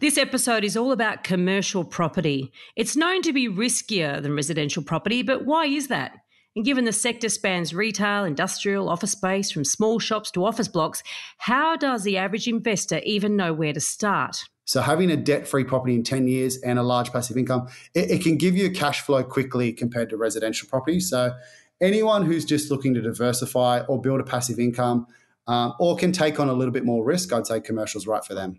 This episode is all about commercial property. It's known to be riskier than residential property, but why is that? And given the sector spans retail, industrial, office space, from small shops to office blocks, how does the average investor even know where to start? So, having a debt free property in 10 years and a large passive income, it, it, can give you cash flow quickly compared to residential property. So, anyone who's just looking to diversify or build a passive income um, or can take on a little bit more risk, I'd say commercial is right for them.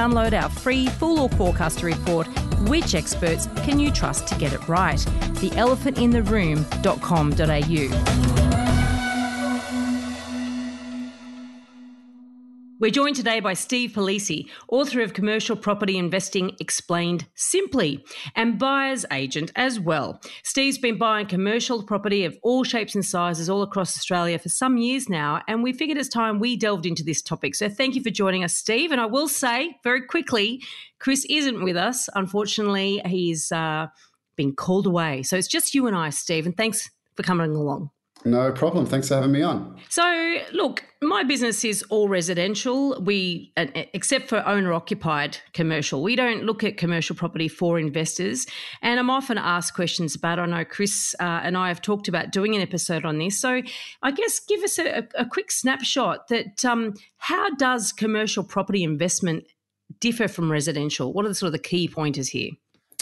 download our free Fool or Forecaster report, Which Experts Can You Trust to Get It Right? theelephantintheroom.com.au. We're joined today by Steve Palise, author of Commercial Property Investing Explained Simply and buyer's agent as well. Steve's been buying commercial property of all shapes and sizes all across Australia for some years now, and we figured it's time we delved into this topic. So thank you for joining us, Steve. And I will say very quickly, Chris isn't with us. Unfortunately, he's uh, been called away. So it's just you and I, Steve, and thanks for coming along. No problem. Thanks for having me on. So, look, my business is all residential. We, uh, except for owner occupied commercial, we don't look at commercial property for investors. And I'm often asked questions about. I know Chris uh, and I have talked about doing an episode on this. So, I guess give us a, a quick snapshot that um, how does commercial property investment differ from residential? What are the sort of the key pointers here?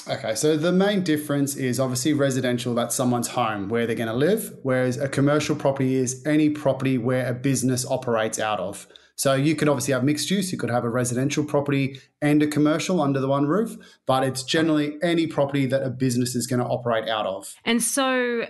Okay, so the main difference is obviously residential, that's someone's home where they're going to live, whereas a commercial property is any property where a business operates out of. So you could obviously have mixed use, you could have a residential property and a commercial under the one roof, but it's generally any property that a business is going to operate out of. And so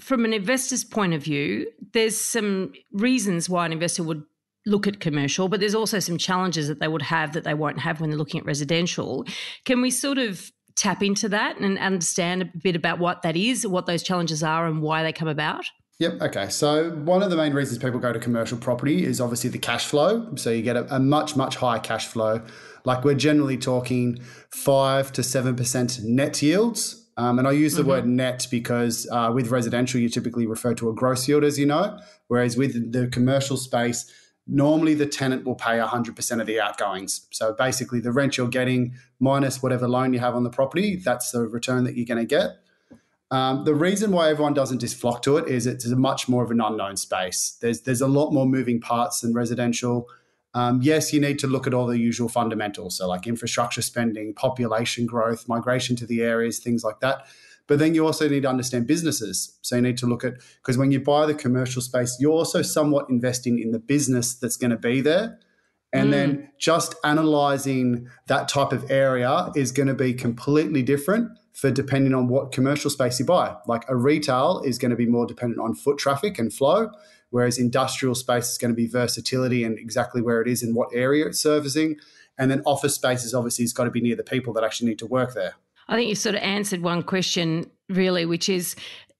from an investor's point of view, there's some reasons why an investor would look at commercial, but there's also some challenges that they would have that they won't have when they're looking at residential. Can we sort of tap into that and understand a bit about what that is, what those challenges are, and why they come about? Yep. Okay. So one of the main reasons people go to commercial property is obviously the cash flow. So you get a, a much much higher cash flow. Like we're generally talking five to seven percent net yields. Um, and I use the mm-hmm. word net because uh, with residential you typically refer to a gross yield, as you know, whereas with the commercial space normally the tenant will pay 100% of the outgoings. So basically, the rent you're getting minus whatever loan you have on the property, that's the return that you're going to get. Um, the reason why everyone doesn't just flock to it is it's a much more of an unknown space. There's there's a lot more moving parts than residential. Um, yes, you need to look at all the usual fundamentals, so like infrastructure spending, population growth, migration to the areas, things like that. But then you also need to understand businesses. So you need to look at, because when you buy the commercial space, you're also somewhat investing in the business that's going to be there. And mm. then just analyzing that type of area is going to be completely different for depending on what commercial space you buy. Like a retail is going to be more dependent on foot traffic and flow, whereas industrial space is going to be versatility and exactly where it is and what area it's servicing. And then office space is obviously has got to be near the people that actually need to work there. I think you've sort of answered one question really, which is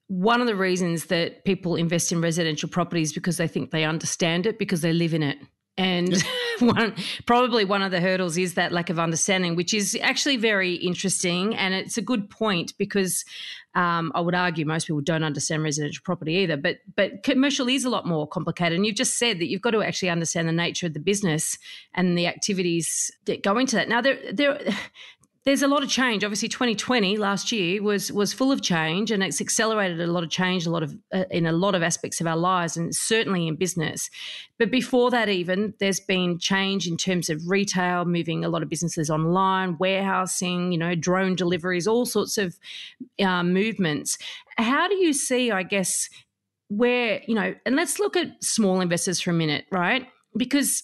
one of the reasons that people invest in residential properties because they think they understand it because they live in it. And one, probably one of the hurdles is that lack of understanding, which is actually very interesting. And it's a good point because um, I would argue most people don't understand residential property either. But but commercial is a lot more complicated. And you've just said that you've got to actually understand the nature of the business and the activities that go into that. Now there there there's a lot of change. Obviously, 2020 last year was was full of change, and it's accelerated a lot of change, a lot of uh, in a lot of aspects of our lives, and certainly in business. But before that, even there's been change in terms of retail, moving a lot of businesses online, warehousing, you know, drone deliveries, all sorts of uh, movements. How do you see, I guess, where you know, and let's look at small investors for a minute, right? Because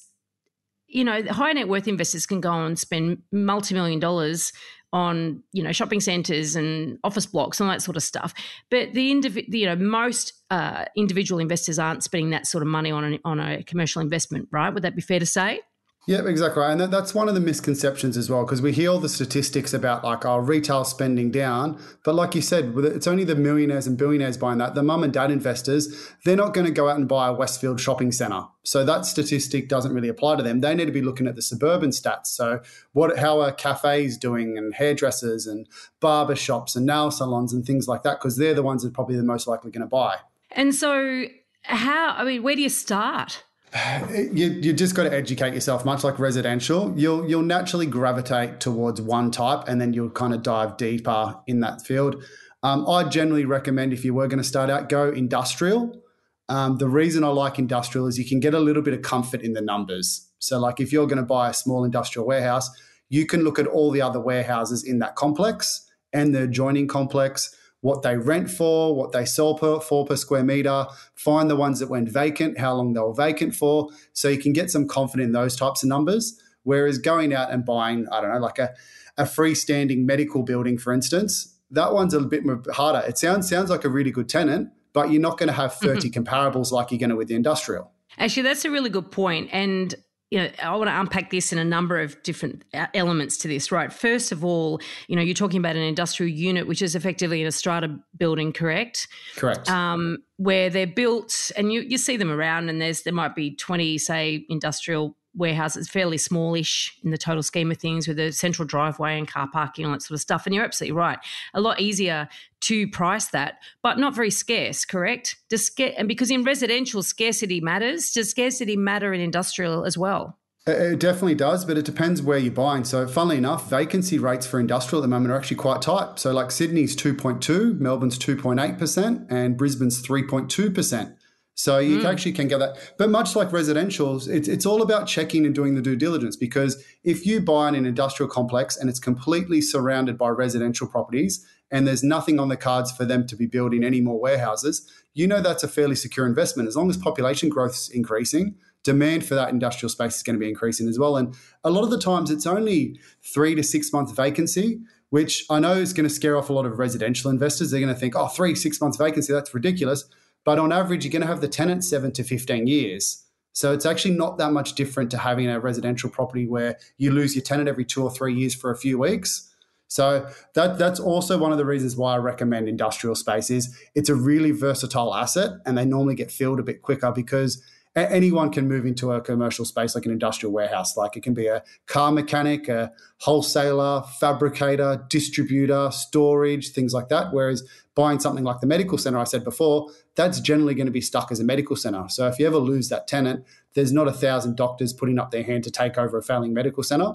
you know, high net worth investors can go and spend multi million dollars on you know shopping centres and office blocks and that sort of stuff. But the indiv- you know most uh, individual investors aren't spending that sort of money on an, on a commercial investment, right? Would that be fair to say? Yeah, exactly right. And that's one of the misconceptions as well, because we hear all the statistics about like our retail spending down. But like you said, it's only the millionaires and billionaires buying that. The mum and dad investors, they're not going to go out and buy a Westfield shopping centre. So that statistic doesn't really apply to them. They need to be looking at the suburban stats. So what how are cafes doing and hairdressers and barber shops and nail salons and things like that, because they're the ones that are probably the most likely going to buy. And so how I mean, where do you start? you, you just got to educate yourself much like residential. You'll you'll naturally gravitate towards one type and then you'll kind of dive deeper in that field. Um, i generally recommend if you were going to start out go industrial. Um, the reason i like industrial is you can get a little bit of comfort in the numbers. So like if you're going to buy a small industrial warehouse you can look at all the other warehouses in that complex and the adjoining complex what they rent for, what they sell per, for per square meter, find the ones that went vacant, how long they were vacant for. So you can get some confidence in those types of numbers. Whereas going out and buying, I don't know, like a, a freestanding medical building, for instance, that one's a bit more harder. It sounds sounds like a really good tenant, but you're not going to have 30 mm-hmm. comparables like you're going to with the industrial. Actually, that's a really good point. And you know, I want to unpack this in a number of different uh, elements to this, right? First of all, you know, you're talking about an industrial unit, which is effectively an strata building, correct? Correct. Um, where they're built, and you, you see them around, and there's there might be 20, say, industrial warehouse. It's fairly smallish in the total scheme of things with a central driveway and car parking, all that sort of stuff. And you're absolutely right. A lot easier to price that, but not very scarce, correct? Does sca- and because in residential, scarcity matters. Does scarcity matter in industrial as well? It definitely does, but it depends where you're buying. So, funnily enough, vacancy rates for industrial at the moment are actually quite tight. So, like Sydney's 2.2, Melbourne's 2.8%, and Brisbane's 3.2%. So you mm. actually can get that. But much like residentials, it's, it's all about checking and doing the due diligence because if you buy in an industrial complex and it's completely surrounded by residential properties and there's nothing on the cards for them to be building any more warehouses, you know that's a fairly secure investment. As long as population growth is increasing, demand for that industrial space is going to be increasing as well. And a lot of the times it's only three to six months vacancy, which I know is going to scare off a lot of residential investors. They're going to think, oh, three, six months vacancy, that's ridiculous but on average, you're going to have the tenant seven to 15 years. So it's actually not that much different to having a residential property where you lose your tenant every two or three years for a few weeks. So that that's also one of the reasons why I recommend industrial space is it's a really versatile asset and they normally get filled a bit quicker because anyone can move into a commercial space like an industrial warehouse. Like it can be a car mechanic, a wholesaler, fabricator, distributor, storage, things like that. Whereas buying something like the medical center I said before, that's generally going to be stuck as a medical center. So if you ever lose that tenant, there's not a thousand doctors putting up their hand to take over a failing medical center.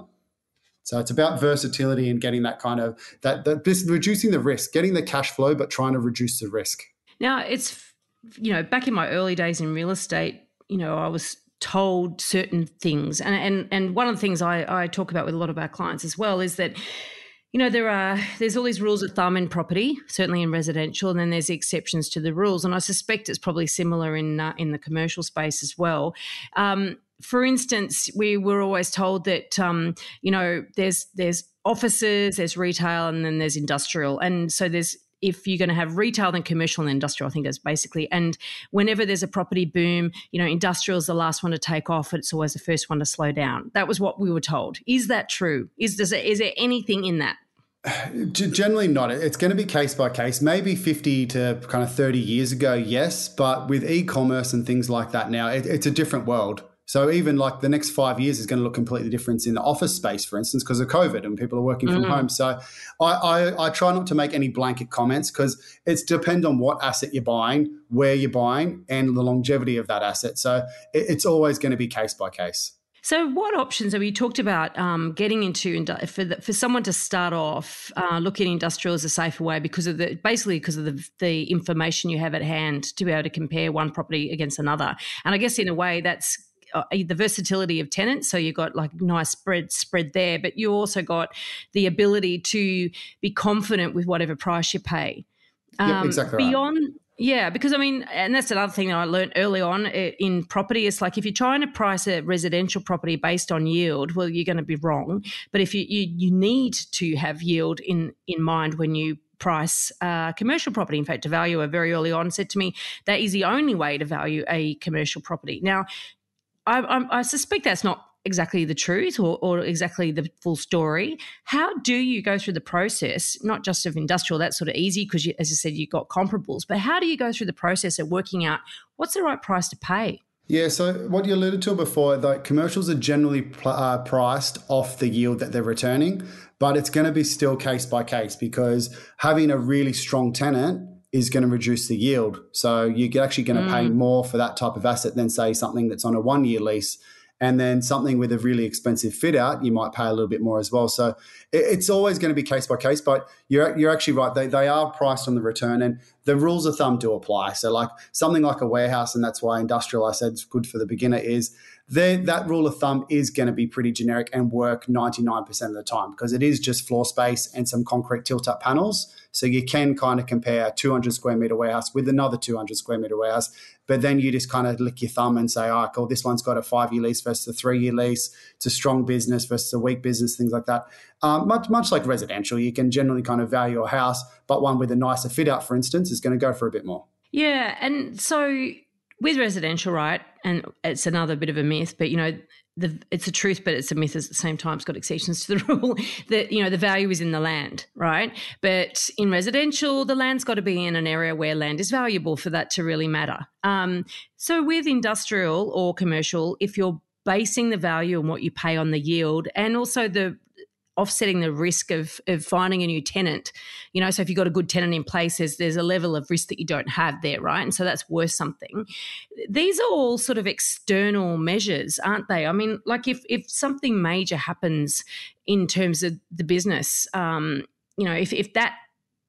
So it's about versatility and getting that kind of that, that this reducing the risk, getting the cash flow, but trying to reduce the risk. Now it's you know back in my early days in real estate, you know, I was told certain things. And and and one of the things I, I talk about with a lot of our clients as well is that you know there are there's all these rules of thumb in property certainly in residential and then there's exceptions to the rules and i suspect it's probably similar in uh, in the commercial space as well. Um, for instance we were always told that um, you know there's there's offices there's retail and then there's industrial and so there's if you're going to have retail, then commercial and industrial. I think that's basically. And whenever there's a property boom, you know, industrial is the last one to take off. It's always the first one to slow down. That was what we were told. Is that true? Is does it, is there anything in that? Generally not. It's going to be case by case. Maybe 50 to kind of 30 years ago, yes. But with e commerce and things like that now, it, it's a different world. So even like the next five years is going to look completely different in the office space, for instance, because of COVID and people are working from home. So I, I, I, try not to make any blanket comments because it's depend on what asset you're buying, where you're buying, and the longevity of that asset. So it, it's always going to be case by case. So, what options have you talked about um, getting into for the, for someone to start off uh, looking at industrial as a safer way because of the basically because of the, the information you have at hand to be able to compare one property against another, and I guess in a way that's uh, the versatility of tenants. So you've got like nice spread spread there, but you also got the ability to be confident with whatever price you pay. Um, yep, exactly. Beyond. Right. Yeah, because I mean, and that's another thing that I learned early on in property. It's like if you're trying to price a residential property based on yield, well, you're going to be wrong. But if you you, you need to have yield in in mind when you price uh, commercial property. In fact, a valuer very early on said to me that is the only way to value a commercial property. Now, I, I, I suspect that's not exactly the truth or, or exactly the full story. How do you go through the process, not just of industrial, that's sort of easy because, as I said, you've got comparables, but how do you go through the process of working out what's the right price to pay? Yeah, so what you alluded to before, like commercials are generally pl- uh, priced off the yield that they're returning, but it's going to be still case by case because having a really strong tenant is going to reduce the yield. So you're actually going to mm. pay more for that type of asset than say something that's on a one year lease and then something with a really expensive fit out, you might pay a little bit more as well. So it's always going to be case by case, but you're, you're actually right. They, they are priced on the return and the rules of thumb do apply. So, like something like a warehouse, and that's why industrial, I said, is good for the beginner, is that rule of thumb is going to be pretty generic and work 99% of the time because it is just floor space and some concrete tilt up panels. So you can kind of compare a 200 square meter warehouse with another 200 square meter warehouse. But then you just kind of lick your thumb and say, oh, cool, this one's got a five year lease versus a three year lease. It's a strong business versus a weak business, things like that. Um, much, much like residential, you can generally kind of value a house, but one with a nicer fit out, for instance, is going to go for a bit more. Yeah. And so with residential, right? And it's another bit of a myth, but you know, the, it's a truth, but it's a myth at the same time. It's got exceptions to the rule that you know the value is in the land, right? But in residential, the land's got to be in an area where land is valuable for that to really matter. Um, so with industrial or commercial, if you're basing the value on what you pay on the yield and also the offsetting the risk of of finding a new tenant. You know, so if you've got a good tenant in place, there's there's a level of risk that you don't have there, right? And so that's worth something. These are all sort of external measures, aren't they? I mean, like if if something major happens in terms of the business, um, you know, if if that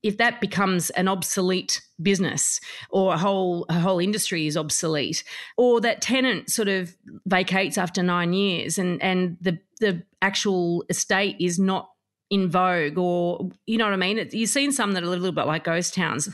if that becomes an obsolete business or a whole a whole industry is obsolete or that tenant sort of vacates after 9 years and and the the actual estate is not in vogue or you know what i mean it, you've seen some that are a little bit like ghost towns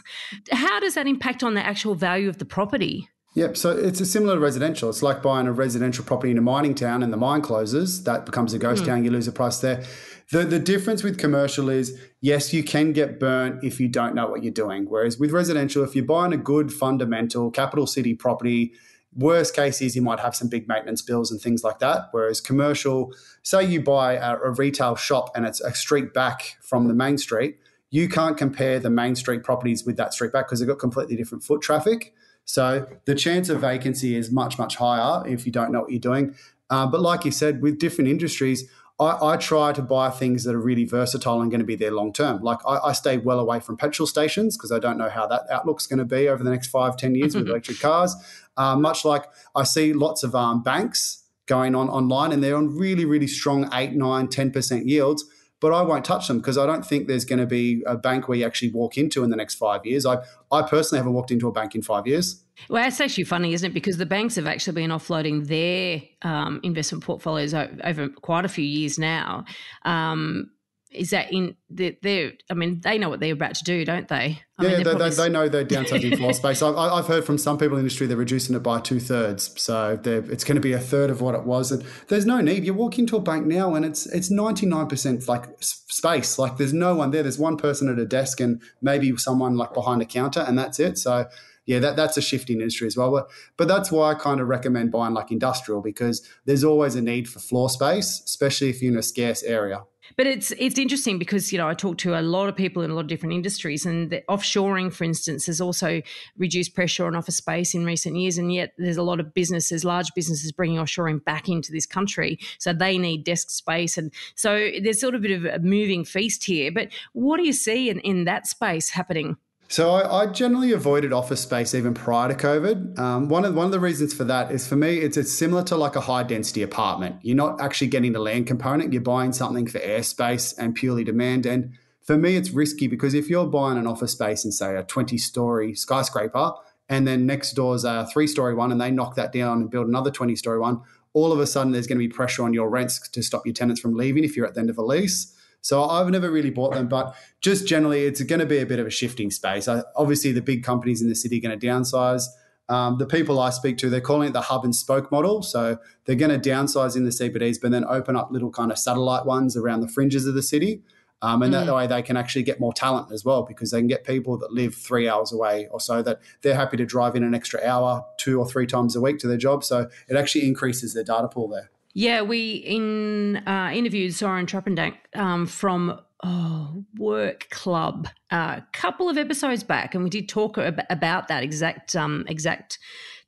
how does that impact on the actual value of the property Yep. So it's a similar to residential. It's like buying a residential property in a mining town and the mine closes. That becomes a ghost mm. town. You lose a price there. The, the difference with commercial is yes, you can get burnt if you don't know what you're doing. Whereas with residential, if you're buying a good fundamental capital city property, worst case is you might have some big maintenance bills and things like that. Whereas commercial, say you buy a, a retail shop and it's a street back from the main street, you can't compare the main street properties with that street back because they've got completely different foot traffic. So the chance of vacancy is much, much higher if you don't know what you're doing. Uh, but like you said, with different industries, I, I, try to buy things that are really versatile and going to be there long term. Like I, I, stay well away from petrol stations because I don't know how that outlook's going to be over the next five, ten years with electric cars. Uh, much like I see lots of um, banks going on online and they're on really, really strong 8, 9, 10% yields but I won't touch them because I don't think there's going to be a bank where you actually walk into in the next five years. I, I personally haven't walked into a bank in five years. Well, that's actually funny, isn't it? Because the banks have actually been offloading their um, investment portfolios over quite a few years now. Um, is that in they're, I mean, they know what they're about to do, don't they? I yeah, mean, they, probably... they, know they're downsizing floor space. I've, I've, heard from some people in the industry they're reducing it by two thirds, so it's going to be a third of what it was. And there's no need. You walk into a bank now, and it's it's 99 percent like space. Like there's no one there. There's one person at a desk, and maybe someone like behind a counter, and that's it. So yeah, that, that's a shifting industry as well. But, but that's why I kind of recommend buying like industrial because there's always a need for floor space, especially if you're in a scarce area. But it's it's interesting because you know I talk to a lot of people in a lot of different industries, and offshoring, for instance, has also reduced pressure on office space in recent years, and yet there's a lot of businesses, large businesses, bringing offshoring back into this country, so they need desk space, and so there's sort of a bit of a moving feast here. But what do you see in, in that space happening? So I, I, generally avoided office space even prior to COVID. Um, one of one of the reasons for that is for me, it's, it's similar to like a high density apartment. You're not actually getting the land component. You're buying something for airspace and purely demand. And for me, it's risky because if you're buying an office space in say a 20 story skyscraper, and then next door is a three story one, and they knock that down and build another 20 story one, all of a sudden there's going to be pressure on your rents to stop your tenants from leaving if you're at the end of a lease. So I've never really bought them, but just generally, it's going to be a bit of a shifting space. I, obviously, the big companies in the city are going to downsize. Um, the people I speak to, they're calling it the hub and spoke model. So they're going to downsize in the CBDs, but then open up little kind of satellite ones around the fringes of the city. Um, and mm. that way they can actually get more talent as well because they can get people that live three hours away or so that they're happy to drive in an extra hour two or three times a week to their job. So it actually increases their data pool there. Yeah, we in uh, interviewed Soren Trampedach um, from oh, Work Club a uh, couple of episodes back, and we did talk about that exact um, exact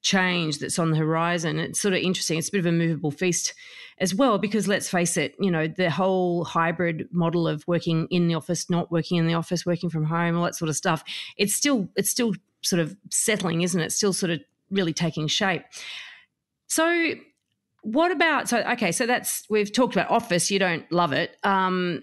change that's on the horizon. It's sort of interesting. It's a bit of a movable feast as well, because let's face it, you know, the whole hybrid model of working in the office, not working in the office, working from home, all that sort of stuff. It's still it's still sort of settling, isn't it? Still sort of really taking shape. So what about so okay so that's we've talked about office you don't love it. Um,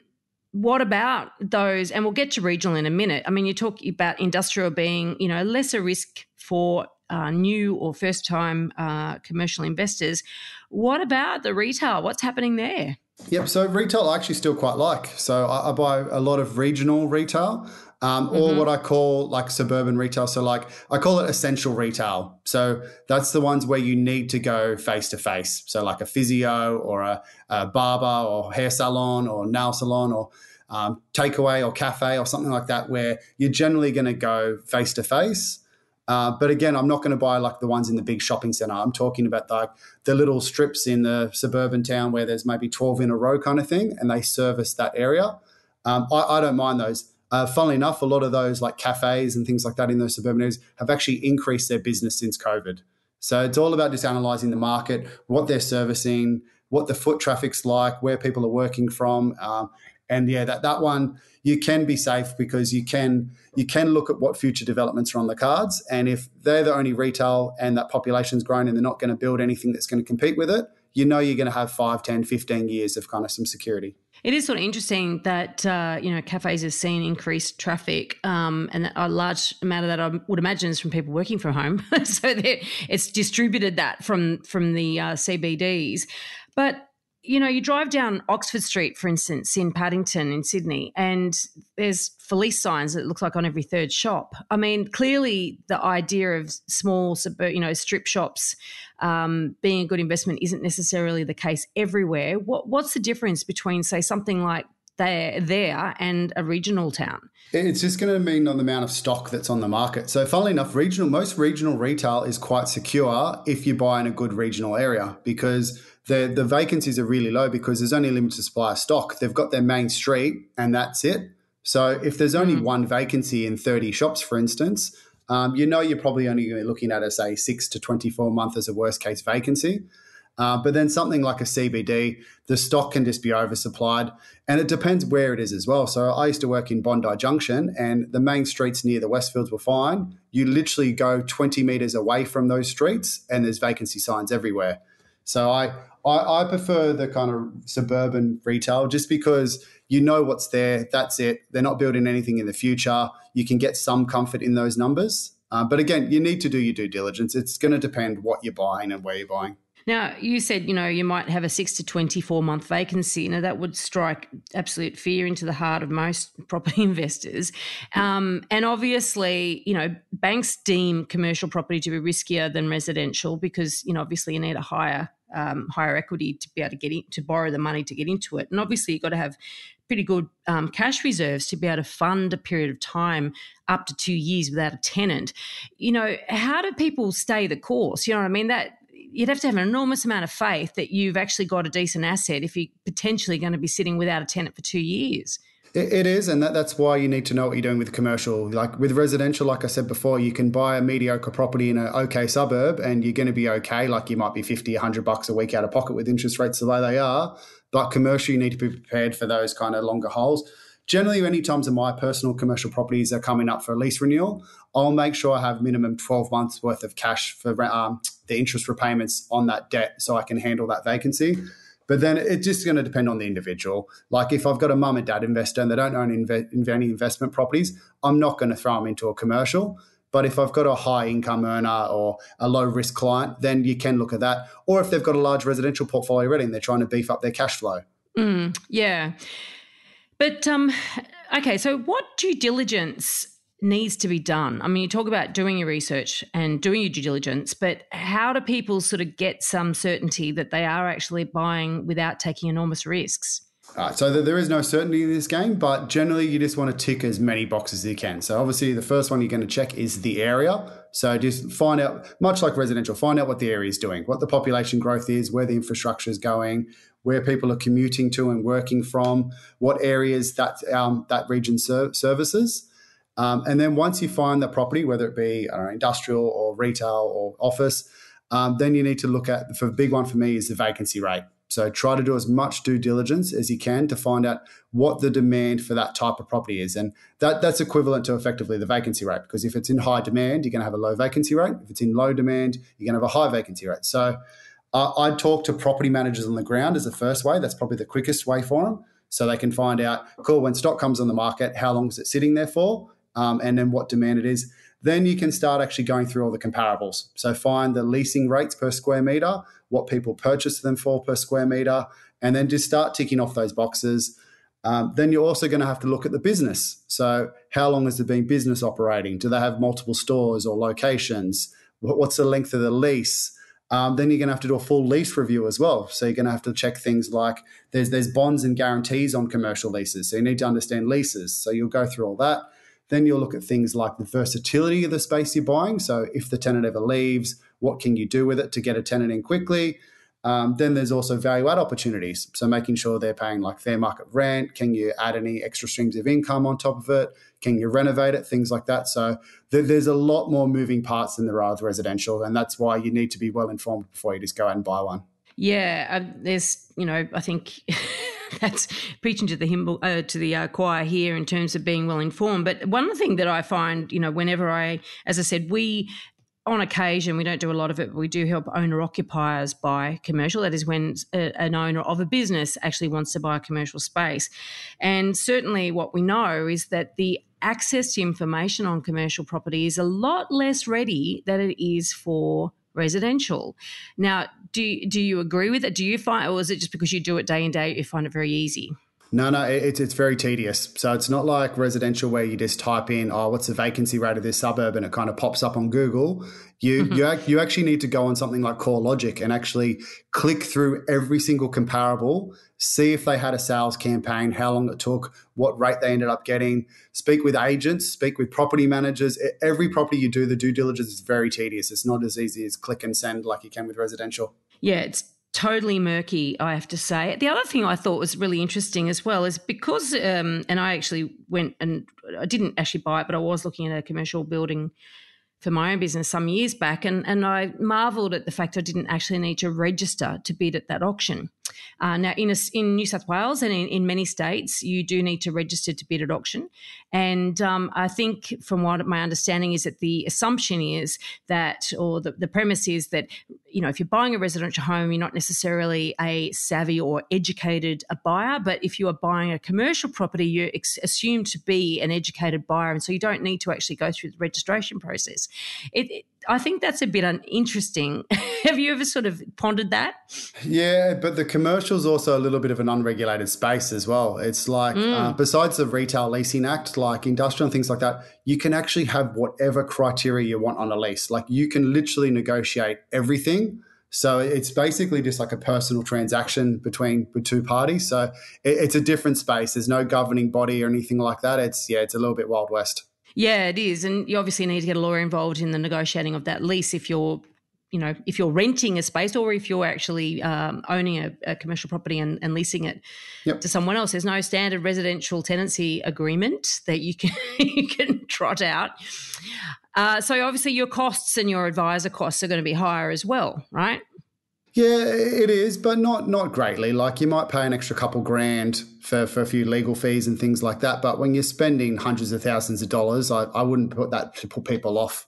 what about those and we'll get to regional in a minute. I mean you talk about industrial being you know lesser risk for uh, new or first time uh, commercial investors. What about the retail? What's happening there? Yep. So retail I actually still quite like. So I, I buy a lot of regional retail um, or mm-hmm. what I call like suburban retail. So, like, I call it essential retail. So, that's the ones where you need to go face to face. So, like a physio or a, a, barber or hair salon or nail salon or um, takeaway or cafe or something like that, where you're generally going to go face to face. but again, I'm not going to buy like the ones in the big shopping center. I'm talking about like the little strips in the suburban town where there's maybe 12 in a row kind of thing, and they service that area. Um, I, I don't mind those uh, funnily enough, a lot of those like cafes and things like that in those suburban areas have actually increased their business since COVID. So it's all about just analyzing the market, what they're servicing, what the foot traffic's like, where people are working from. Um, and yeah, that, that one you can be safe because you can you can look at what future developments are on the cards. And if they're the only retail and that population's grown and they're not going to build anything that's going to compete with it, you know you're going to have 5, 10, 15 years of kind of some security. It is sort of interesting that uh, you know cafes have seen increased traffic, um, and a large amount of that I would imagine is from people working from home. so it's distributed that from from the uh, CBDs, but you know, you drive down Oxford Street, for instance, in Paddington in Sydney, and there's lease signs that looks like on every third shop. I mean, clearly the idea of small, you know, strip shops um, being a good investment isn't necessarily the case everywhere. What, what's the difference between, say, something like there, there and a regional town? It's just going to mean on the amount of stock that's on the market. So, funnily enough, regional most regional retail is quite secure if you buy in a good regional area because the the vacancies are really low because there's only a limited supply of stock. They've got their main street and that's it. So if there's only mm. one vacancy in 30 shops, for instance, um, you know you're probably only going to be looking at a say six to 24 month as a worst case vacancy. Uh, but then something like a CBD, the stock can just be oversupplied, and it depends where it is as well. So I used to work in Bondi Junction, and the main streets near the Westfields were fine. You literally go 20 meters away from those streets, and there's vacancy signs everywhere. So I I, I prefer the kind of suburban retail just because you know what's there. That's it. They're not building anything in the future. You can get some comfort in those numbers. Uh, but again, you need to do your due diligence. It's going to depend what you're buying and where you're buying. Now, you said, you know, you might have a six to 24 month vacancy. Now, that would strike absolute fear into the heart of most property investors. Um, and obviously, you know, banks deem commercial property to be riskier than residential because, you know, obviously you need a higher um, higher equity to be able to get in, to borrow the money to get into it. And obviously, you've got to have pretty good um, cash reserves to be able to fund a period of time up to two years without a tenant. You know, how do people stay the course? You know what I mean? That you'd have to have an enormous amount of faith that you've actually got a decent asset if you're potentially going to be sitting without a tenant for two years. It is, and that, that's why you need to know what you're doing with commercial. Like with residential, like I said before, you can buy a mediocre property in an okay suburb and you're going to be okay. Like you might be 50, 100 bucks a week out of pocket with interest rates the way they are. But commercial, you need to be prepared for those kind of longer holes. Generally, any times of my personal commercial properties are coming up for a lease renewal, I'll make sure I have minimum 12 months worth of cash for um, the interest repayments on that debt so I can handle that vacancy. But then it's just going to depend on the individual. Like if I've got a mum and dad investor and they don't own inve- any investment properties, I'm not going to throw them into a commercial. But if I've got a high income earner or a low risk client, then you can look at that. Or if they've got a large residential portfolio already and they're trying to beef up their cash flow. Mm, yeah. But um, okay, so what due diligence needs to be done? I mean, you talk about doing your research and doing your due diligence, but how do people sort of get some certainty that they are actually buying without taking enormous risks? All right, so there is no certainty in this game, but generally you just want to tick as many boxes as you can. So obviously the first one you're going to check is the area. So just find out, much like residential, find out what the area is doing, what the population growth is, where the infrastructure is going, where people are commuting to and working from, what areas that um, that region ser- services. Um, and then once you find the property, whether it be know, industrial or retail or office, um, then you need to look at the big one for me is the vacancy rate. So try to do as much due diligence as you can to find out what the demand for that type of property is. And that, that's equivalent to effectively the vacancy rate because if it's in high demand, you're going to have a low vacancy rate. If it's in low demand, you're going to have a high vacancy rate. So uh, I'd talk to property managers on the ground as the first way. That's probably the quickest way for them. So they can find out, cool, when stock comes on the market, how long is it sitting there for? Um, and then what demand it is. Then you can start actually going through all the comparables. So find the leasing rates per square meter, what people purchase them for per square meter, and then just start ticking off those boxes. Um, then you're also going to have to look at the business. So, how long has there been business operating? Do they have multiple stores or locations? What's the length of the lease? Um, then you're going to have to do a full lease review as well. So you're going to have to check things like there's there's bonds and guarantees on commercial leases. So you need to understand leases. So you'll go through all that. Then you'll look at things like the versatility of the space you're buying. So if the tenant ever leaves, what can you do with it to get a tenant in quickly? Um, then there's also value add opportunities. So making sure they're paying like fair market rent. Can you add any extra streams of income on top of it? Can you renovate it? Things like that. So th- there's a lot more moving parts than there are with residential. And that's why you need to be well informed before you just go out and buy one. Yeah. Uh, there's, you know, I think. that's preaching to the hymn, uh, to the uh, choir here in terms of being well informed. But one thing that I find, you know, whenever I, as I said, we on occasion, we don't do a lot of it, but we do help owner occupiers buy commercial. That is when a, an owner of a business actually wants to buy a commercial space. And certainly, what we know is that the access to information on commercial property is a lot less ready than it is for residential. Now, do do you agree with it? Do you find, or is it just because you do it day in and day, you find it very easy? No, no, it's it's very tedious. So it's not like residential where you just type in, oh, what's the vacancy rate of this suburb, and it kind of pops up on Google. You mm-hmm. you you actually need to go on something like CoreLogic and actually click through every single comparable, see if they had a sales campaign, how long it took, what rate they ended up getting. Speak with agents, speak with property managers. Every property you do, the due diligence is very tedious. It's not as easy as click and send like you can with residential. Yeah, it's totally murky, I have to say. The other thing I thought was really interesting as well is because, um, and I actually went and I didn't actually buy it, but I was looking at a commercial building for my own business some years back, and, and I marveled at the fact I didn't actually need to register to bid at that auction. Uh, now, in, a, in New South Wales and in, in, many states, you do need to register to bid at auction. And um, I think, from what my understanding is, that the assumption is that, or the, the premise is that, you know, if you're buying a residential home, you're not necessarily a savvy or educated a buyer, but if you are buying a commercial property, you're ex- assumed to be an educated buyer, and so you don't need to actually go through the registration process. It, it, I think that's a bit interesting. Have you ever sort of pondered that? Yeah, but the commercial is also a little bit of an unregulated space as well. It's like, mm. uh, besides the Retail Leasing Act, like industrial and things like that, you can actually have whatever criteria you want on a lease. Like you can literally negotiate everything. So it's basically just like a personal transaction between the two parties. So it, it's a different space. There's no governing body or anything like that. It's yeah, it's a little bit wild west. Yeah, it is. And you obviously need to get a lawyer involved in the negotiating of that lease if you're you know, if you're renting a space or if you're actually um, owning a, a, commercial property and, and leasing it yep. to someone else, there's no standard residential tenancy agreement that you can you can trot out. Uh, so obviously, your costs and your advisor costs are going to be higher as well, right? Yeah, it is, but not not greatly. Like you might pay an extra couple grand for, for a few legal fees and things like that. But when you're spending hundreds of thousands of dollars, I, I wouldn't put that to put people off.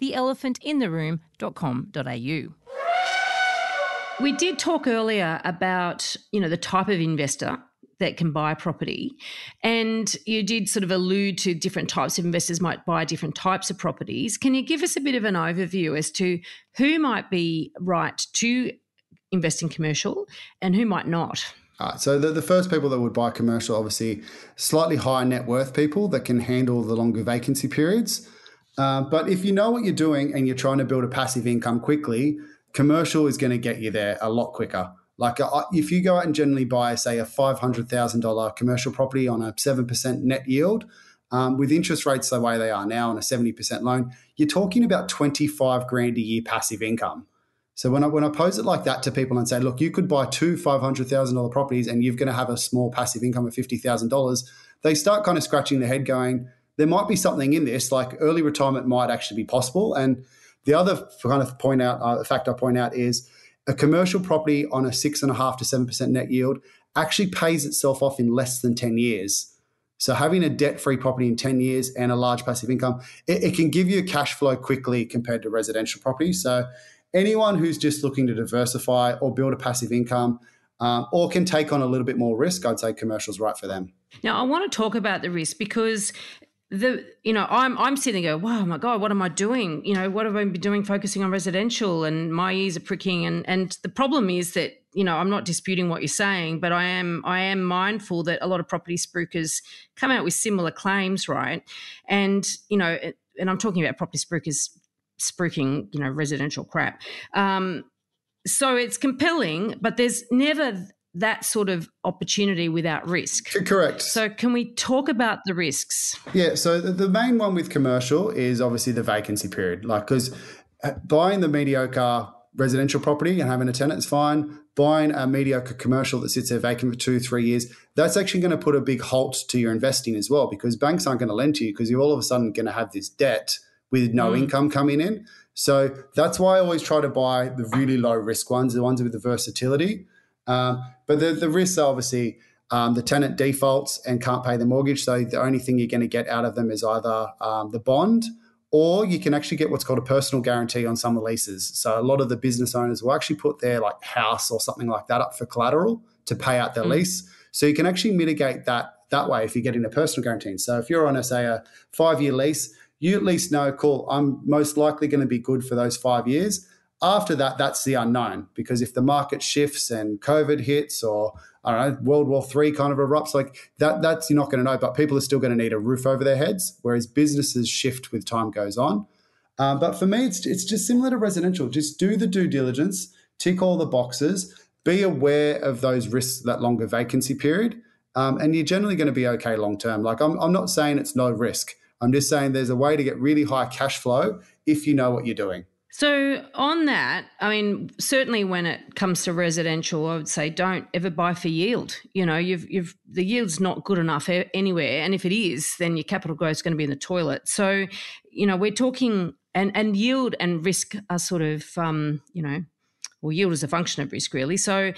theelephantintheroom.com.au. We did talk earlier about, you know, the type of investor that can buy property. And you did sort of allude to different types of investors might buy different types of properties. Can you give us a bit of an overview as to who might be right to invest in commercial and who might not? So the, the first people that would buy commercial, obviously, slightly higher net worth people that can handle the longer vacancy periods. Uh, but if you know what you're doing and you're trying to build a passive income quickly, commercial is going to get you there a lot quicker. Like uh, if you go out and generally buy, say, a $500,000 commercial property on a 7% net yield, um, with interest rates the way they are now on a 70% loan, you're talking about 25 grand a year passive income. So when I, when I pose it like that to people and say, look, you could buy two $500,000 properties and you're going to have a small passive income of $50,000, they start kind of scratching their head going, there might be something in this, like early retirement might actually be possible. And the other kind of point out, uh, fact I point out is a commercial property on a six and a half to seven percent net yield actually pays itself off in less than 10 years. So having a debt-free property in 10 years and a large passive income, it, it, can give you cash flow quickly compared to residential property. So anyone who's just looking to diversify or build a passive income um, or can take on a little bit more risk, I'd say commercial is right for them. Now, I want to talk about the risk because the you know I'm I'm sitting there, wow, my God, what am I doing? You know, what have I been doing focusing on residential and my ears are pricking and and the problem is that you know I'm not disputing what you're saying, but I am I am mindful that a lot of property spruikers come out with similar claims, right? And you know, and I'm talking about property spruikers spruiking, you know, residential crap. Um, so it's compelling, but there's never that sort of opportunity without risk. Correct. So, can we talk about the risks? Yeah. So, the main one with commercial is obviously the vacancy period. Like, because uh, buying the mediocre residential property and having a tenant is fine. Buying a mediocre commercial that sits there vacant for two, three years, that's actually going to put a big halt to your investing as well because banks aren't going to lend to you because you're all of a sudden going to have this debt with no mm. income coming in. So that's why I always try to buy the really low risk ones, the ones with the versatility. Um, but the, the risks are obviously um, the tenant defaults and can't pay the mortgage. So the only thing you're going to get out of them is either um, the bond or you can actually get what's called a personal guarantee on some of the leases. So a lot of the business owners will actually put their like house or something like that up for collateral to pay out their mm. lease. So you can actually mitigate that that way if you're getting a personal guarantee. So if you're on a say a five year lease, you at least know, cool, I'm most likely going to be good for those five years. After that, that's the unknown because if the market shifts and COVID hits or I don't know, World War Three kind of erupts, like that, that's you're not going to know. But people are still going to need a roof over their heads, whereas businesses shift with time goes on. Um, but for me, it's it's just similar to residential. Just do the due diligence, tick all the boxes, be aware of those risks, that longer vacancy period, um, and you're generally going to be okay long term. Like I'm, I'm not saying it's no risk. I'm just saying there's a way to get really high cash flow if you know what you're doing. So, on that, I mean, certainly when it comes to residential, I would say don't ever buy for yield. You know, you've, you've the yield's not good enough anywhere, and if it is, then your capital growth is going to be in the toilet. So, you know, we're talking, and and yield and risk are sort of, um, you know, well, yield is a function of risk, really. So,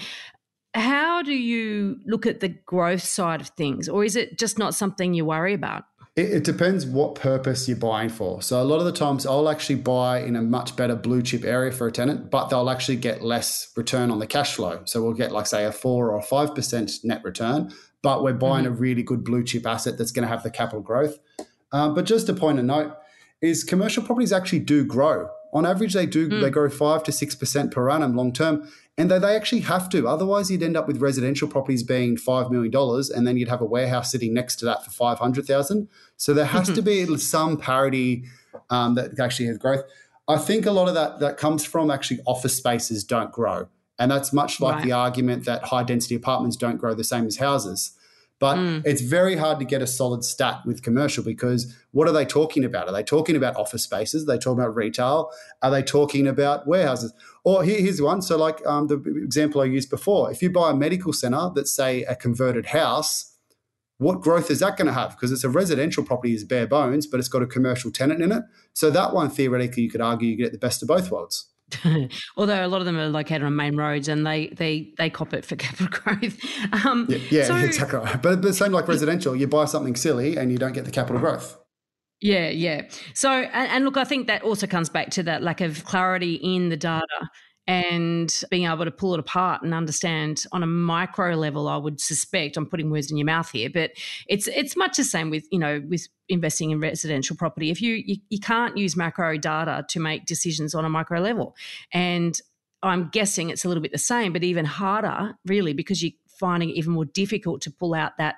how do you look at the growth side of things, or is it just not something you worry about? It, it, depends what purpose you're buying for. So a lot of the times I'll actually buy in a much better blue chip area for a tenant, but they'll actually get less return on the cash flow. So we'll get like say a four or five percent net return, but we're buying mm-hmm. a really good blue chip asset that's going to have the capital growth. Um, but just to point a note is commercial properties actually do grow. On average, they do mm. they grow five to six percent per annum long term, and they, they actually have to. Otherwise, you'd end up with residential properties being $5 million and then you'd have a warehouse sitting next to that for 500000 So there has to be some parity um, that actually has growth. I think a lot of that, that comes from actually office spaces don't grow. And that's much like right. the argument that high density apartments don't grow the same as houses. But mm. it's very hard to get a solid stat with commercial because what are they talking about? Are they talking about office spaces? Are they talking about retail? Are they talking about warehouses? Or here, here's one. So, like um, the example I used before, if you buy a medical center that's, say, a converted house, what growth is that going to have? Because it's a residential property, is bare bones, but it's got a commercial tenant in it. So, that one theoretically, you could argue you get the best of both worlds. Although a lot of them are located on main roads and they they they cop it for capital growth. Um, yeah, yeah so, exactly. But the same like residential, you buy something silly and you don't get the capital growth. Yeah, yeah. So and, and look, I think that also comes back to that lack of clarity in the data and being able to pull it apart and understand on a micro level. I would suspect I'm putting words in your mouth here, but it's it's much the same with you know with investing in residential property. If you, you, you can't use macro data to make decisions on a micro level, and I'm guessing it's a little bit the same, but even harder, really, because you're finding it even more difficult to pull out that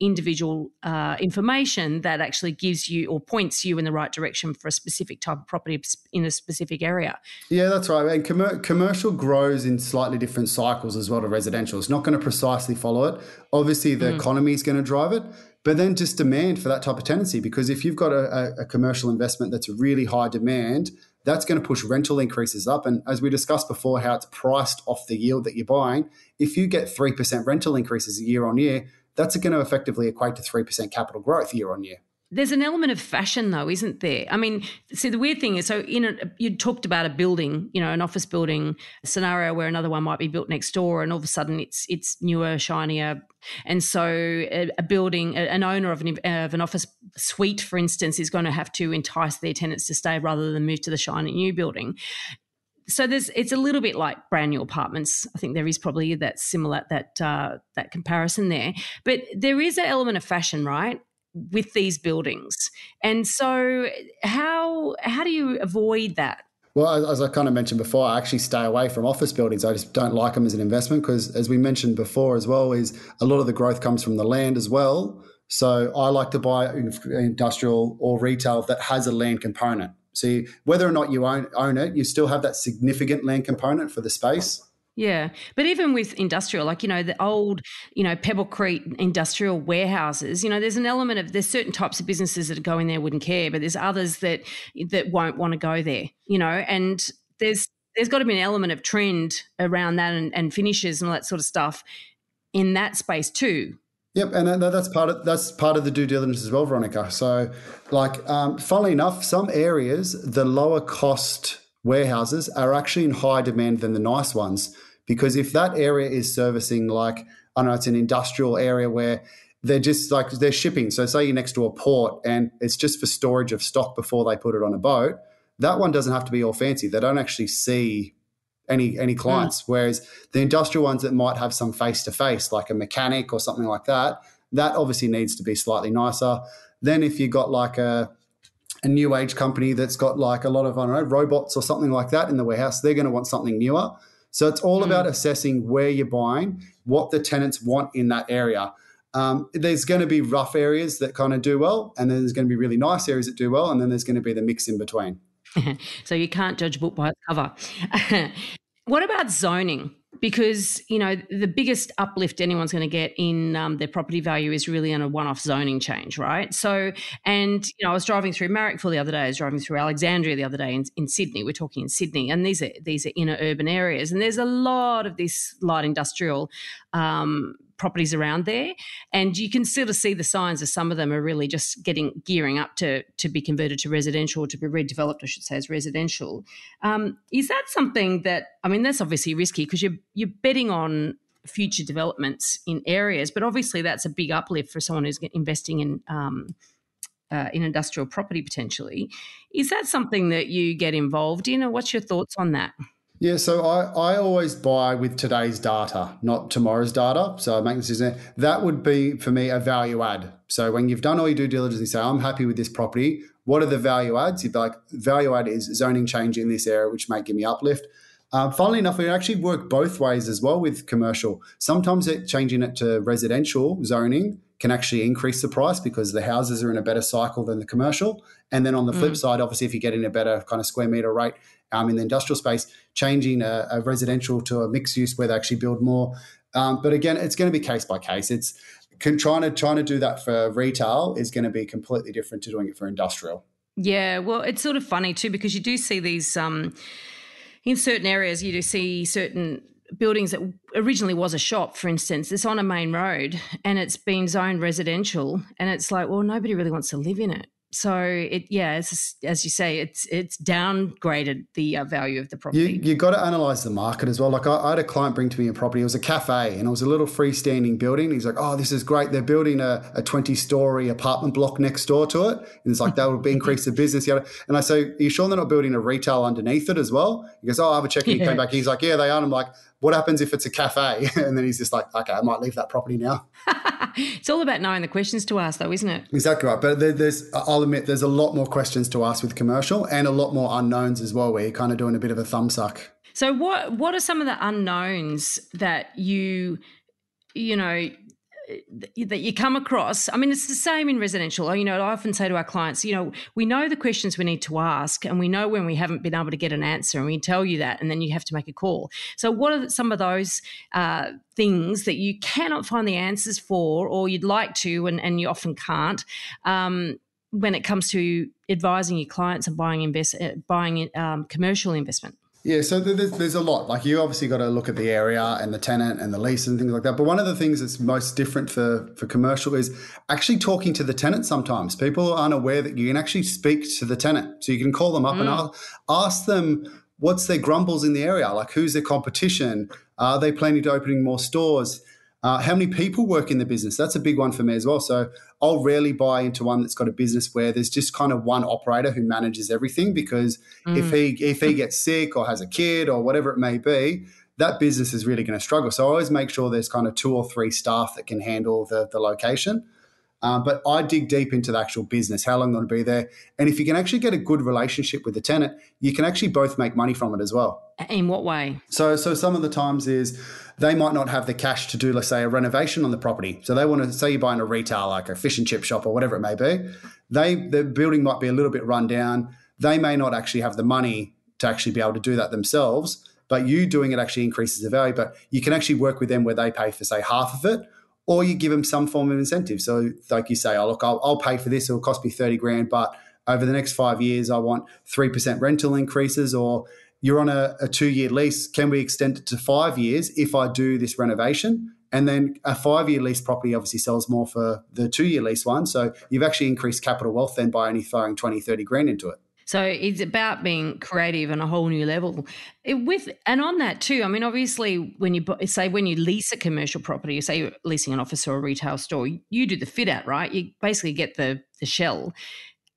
individual uh, information that actually gives you or points you in the right direction for a specific type of property in a specific area. Yeah, that's right. And com- commercial grows in slightly different cycles as well to residential. It's not going to precisely follow it. Obviously, the mm. economy is going to drive it, but then just demand for that type of tenancy. Because if you've got a, a commercial investment that's really high demand, that's going to push rental increases up. And as we discussed before, how it's priced off the yield that you're buying, if you get 3% rental increases year on year, that's going to effectively equate to 3% capital growth year on year. There's an element of fashion, though, isn't there? I mean, see, the weird thing is, so in a, you talked about a building, you know, an office building scenario where another one might be built next door, and all of a sudden it's it's newer, shinier, and so a, a building, an owner of an of an office suite, for instance, is going to have to entice their tenants to stay rather than move to the shiny new building so there's it's a little bit like brand new apartments. I think there is probably that similar that uh, that comparison there, but there is an element of fashion, right? with these buildings. And so how how do you avoid that? Well, as I kind of mentioned before, I actually stay away from office buildings. I just don't like them as an investment because, as we mentioned before as well, is a lot of the growth comes from the land as well. So I like to buy industrial or retail that has a land component. See, whether or not you own, own it, you still have that significant land component for the space. Yeah. But even with industrial, like, you know, the old, you know, Pebble Creek industrial warehouses, you know, there's an element of there's certain types of businesses that go in there wouldn't care, but there's others that that won't want to go there, you know, and there's there's got to be an element of trend around that and, and finishes and all that sort of stuff in that space too. Yep, and that's part of that's part of the due diligence as well, Veronica. So, like, um, funnily enough, some areas the lower cost warehouses are actually in higher demand than the nice ones because if that area is servicing like I don't know, it's an industrial area where they're just like they're shipping. So, say you're next to a port and it's just for storage of stock before they put it on a boat. That one doesn't have to be all fancy. They don't actually see any any clients. Mm. Whereas the industrial ones that might have some face to face, like a mechanic or something like that, that obviously needs to be slightly nicer. Then if you got like a a new age company that's got like a lot of I don't know robots or something like that in the warehouse, they're going to want something newer. So it's all mm. about assessing where you're buying, what the tenants want in that area. Um, there's going to be rough areas that kind of do well, and then there's going to be really nice areas that do well, and then there's going to be the mix in between. so you can't judge a book by its cover. what about zoning? Because you know the biggest uplift anyone's going to get in um, their property value is really on a one-off zoning change, right? So, and you know, I was driving through Marrickville the other day. I was driving through Alexandria the other day in, in Sydney. We're talking in Sydney, and these are these are inner urban areas, and there's a lot of this light industrial um, properties around there, and you can sort of see the signs of some of them are really just getting gearing up to to be converted to residential, to be redeveloped, I should say, as residential. Um, is that something that I mean? That's obviously risky because you're you're betting on future developments in areas, but obviously that's a big uplift for someone who's investing in. Um, uh, in industrial property potentially. Is that something that you get involved in, or what's your thoughts on that? Yeah, so I, I always buy with today's data, not tomorrow's data. So I make this decision. That would be for me a value add. So when you've done all your due diligence, you say, I'm happy with this property. What are the value adds? You'd be like, value add is zoning change in this area, which might give me uplift. Um, funnily enough, it actually work both ways as well with commercial. Sometimes it changing it to residential zoning can actually increase the price because the houses are in a better cycle than the commercial. And then on the flip mm. side, obviously, if you're getting a better kind of square meter rate, um, in the industrial space, changing a, a, residential to a mixed use where they actually build more. Um, but again, it's going to be case by case. It's can, trying to trying to do that for retail is going to be completely different to doing it for industrial. Yeah, well, it's sort of funny too because you do see these um, in certain areas. You do see certain buildings that originally was a shop, for instance, it's on a main road and it's been zoned residential, and it's like, well, nobody really wants to live in it. So it, yeah, as, as you say, it's it's downgraded the uh, value of the property. You you got to analyze the market as well. Like I, I, had a client bring to me a property. It was a cafe, and it was a little freestanding building. He's like, "Oh, this is great. They're building a, a twenty story apartment block next door to it." And it's like that would increase the business. And I say, "Are you sure they're not building a retail underneath it as well?" He goes, "Oh, I have a check." And he came back. He's like, "Yeah, they are." And I'm like, "What happens if it's a cafe?" and then he's just like, "Okay, I might leave that property now." it's all about knowing the questions to ask, though, isn't it? Exactly right. But there's, I'll admit, there's a lot more questions to ask with commercial, and a lot more unknowns as well, where you're kind of doing a bit of a thumb suck. So, what what are some of the unknowns that you, you know, that you come across i mean it's the same in residential. You know i often say to our clients you know we know the questions we need to ask and we know when we haven't been able to get an answer and we tell you that and then you have to make a call. So what are some of those uh, things that you cannot find the answers for or you'd like to and, and you often can't um, when it comes to advising your clients and buying invest uh, buying um, commercial investment yeah, so there's, there's a lot. Like you obviously got to look at the area and the tenant and the lease and things like that. But one of the things that's most different for for commercial is actually talking to the tenant. Sometimes people aren't aware that you can actually speak to the tenant, so you can call them up mm. and ask, ask them what's their grumbles in the area, like who's their competition, are they planning to opening more stores. Uh, how many people work in the business? That's a big one for me as well. So I'll rarely buy into one that's got a business where there's just kind of one operator who manages everything because mm. if he if he gets sick or has a kid or whatever it may be, that business is really going to struggle. So I always make sure there's kind of two or three staff that can handle the, the location. Um, but I dig deep into the actual business, how long they're going to be there. And if you can actually get a good relationship with the tenant, you can actually both make money from it as well. In what way? So, so some of the times is they might not have the cash to do, let's say, a renovation on the property. So they want to say you're buying a retail, like a fish and chip shop or whatever it may be. They the building might be a little bit run down. They may not actually have the money to actually be able to do that themselves. But you doing it actually increases the value. But you can actually work with them where they pay for, say, half of it or you give them some form of incentive. So, like you say, oh, look, I'll, I'll pay for this. It'll cost me 30 grand, but over the next five years, I want 3% rental increases, or you're on a, a two year lease. Can we extend it to five years if I do this renovation? And then a five year lease property obviously sells more for the two year lease one. So you've actually increased capital wealth then by only throwing 20, 30 grand into it. So it's about being creative on a whole new level. It, with and on that too. I mean, obviously, when you say when you lease a commercial property, you say you're leasing an office or a retail store, you do the fit out, right? You basically get the the shell.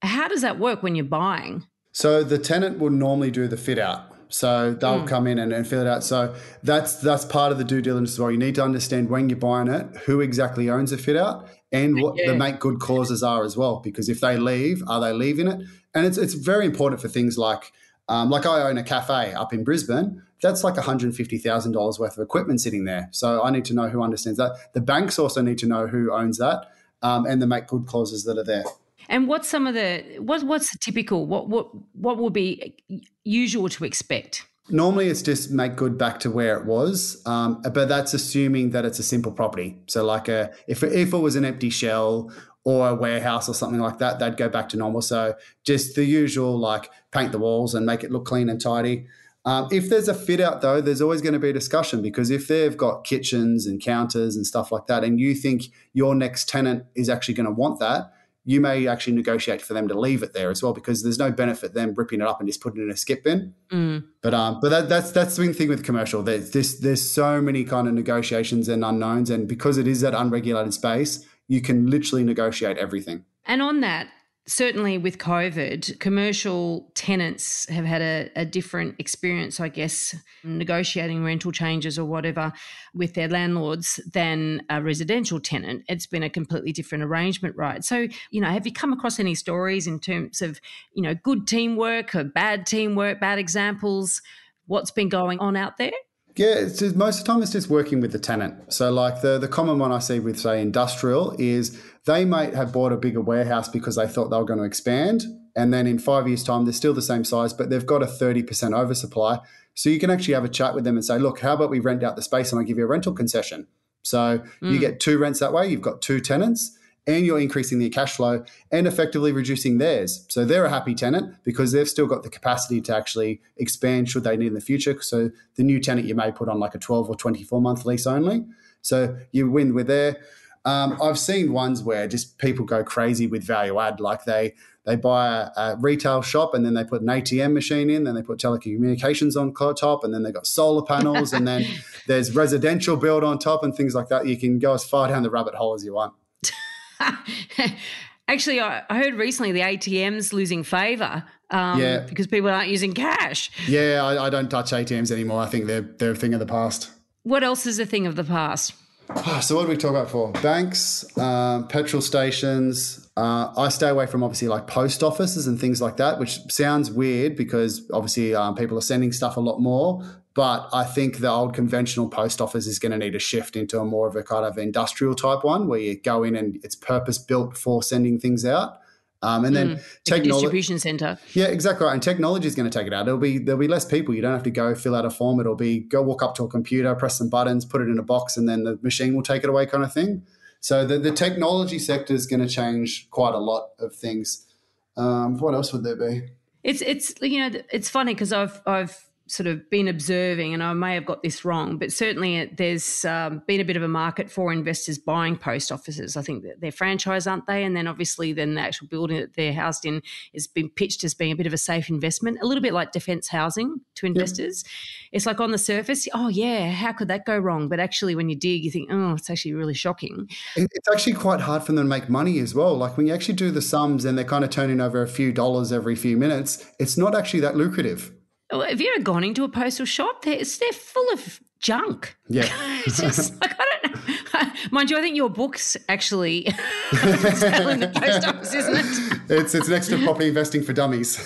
How does that work when you're buying? So the tenant will normally do the fit out. So they'll mm. come in and, and fill it out. So that's that's part of the due diligence as well. You need to understand when you're buying it, who exactly owns the fit out, and what yeah. the make good clauses are as well. Because if they leave, are they leaving it? And it's it's very important for things like um, like I own a cafe up in Brisbane. That's like $150,000 worth of equipment sitting there. So I need to know who understands that. The banks also need to know who owns that um, and the make good clauses that are there. And what's some of the what what's the typical what what what will be usual to expect? Normally, it's just make good back to where it was, um, but that's assuming that it's a simple property. So, like a if if it was an empty shell or a warehouse or something like that, they'd go back to normal. So just the usual, like paint the walls and make it look clean and tidy. Um, if there's a fit out though, there's always going to be a discussion because if they've got kitchens and counters and stuff like that, and you think your next tenant is actually going to want that, you may actually negotiate for them to leave it there as well because there's no benefit them ripping it up and just putting it in a skip bin. Mm. But um, but that, that's that's the thing with commercial. There's this there's so many kind of negotiations and unknowns, and because it is that unregulated space, you can literally negotiate everything. And on that, certainly with COVID, commercial tenants have had a, a, different experience, I guess, negotiating rental changes or whatever with their landlords than a residential tenant. It's been a completely different arrangement, right? So, you know, have you come across any stories in terms of, you know, good teamwork or bad teamwork, bad examples? What's been going on out there? Yeah, it's just, most of the time it's just working with the tenant. So, like the the common one I see with say industrial is they might have bought a bigger warehouse because they thought they were going to expand, and then in five years' time they're still the same size, but they've got a thirty percent oversupply. So you can actually have a chat with them and say, look, how about we rent out the space and I give you a rental concession. So mm. you get two rents that way. You've got two tenants and you're increasing their cash flow and effectively reducing theirs. So they're a happy tenant because they've still got the capacity to actually expand should they need in the future. So the new tenant you may put on like a 12 or 24 month lease only. So you win with there. Um, I've seen ones where just people go crazy with value add, like they they buy a, a, retail shop and then they put an ATM machine in, then they put telecommunications on top, and then they've got solar panels, and then there's residential build on top and things like that. You can go as far down the rabbit hole as you want. Actually, I heard recently the ATM's losing favour um, yeah. because people aren't using cash. Yeah, I, I, don't touch ATMs anymore. I think they're they're a thing of the past. What else is a thing of the past? So what do we talk about for? Banks, um, petrol stations. Uh, I stay away from obviously like post offices and things like that, which sounds weird because obviously um, people are sending stuff a lot more. But I think the old conventional post office is going to need a shift into a more of a kind of industrial type one where you go in and it's purpose built for sending things out. Um, and then mm, technology distribution center. Yeah, exactly right. And technology is going to take it out. There'll be there'll be less people. You don't have to go fill out a form. It'll be go walk up to a computer, press some buttons, put it in a box, and then the machine will take it away, kind of thing. So the the technology sector is going to change quite a lot of things. Um, what else would there be? It's it's you know it's funny because I've I've sort of been observing, and I may have got this wrong, but certainly there's um, been a bit of a market for investors buying post offices. I think that they're franchise, aren't they? And then obviously, then the actual building that they're housed in has been pitched as being a bit of a safe investment, a little bit like defence housing to investors. Yep. It's like on the surface, oh yeah, how could that go wrong? But actually, when you dig, you think, oh, it's actually really shocking. It's actually quite hard for them to make money as well. Like when you actually do the sums and they're kind of turning over a few dollars every few minutes, it's not actually that lucrative. Have you ever gone into a postal shop? They're, they're full of junk. Yeah. it's just like, I don't know. Mind you, I think your book's actually selling the post office, isn't it? It's, it's next to property investing for dummies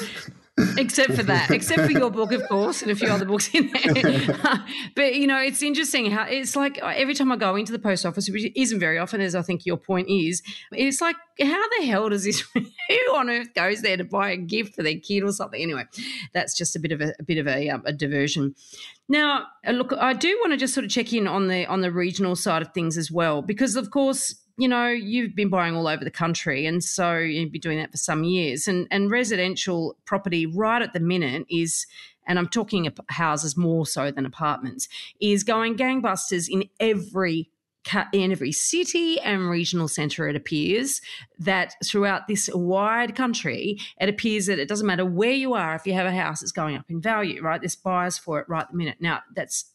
except for that, except for your book, of course, and a few other books in there. but you know, it's interesting how it's like every time I go into the post office, which isn't very often, as I think your point is, it's like, how the hell does this? who on earth goes there to buy a gift for their kid or something? Anyway, that's just a bit of a, a bit of a, um, a diversion. Now, uh, look, I do want to just sort of check in on the on the regional side of things as well, because of course you know, you've been buying all over the country, and so you've been doing that for some years. And and residential property right at the minute is, and I'm talking houses more so than apartments, is going gangbusters in every in every city and regional centre, it appears that throughout this wide country, it appears that it doesn't matter where you are, if you have a house, it's going up in value, right? There's buyers for it right the minute. Now, that's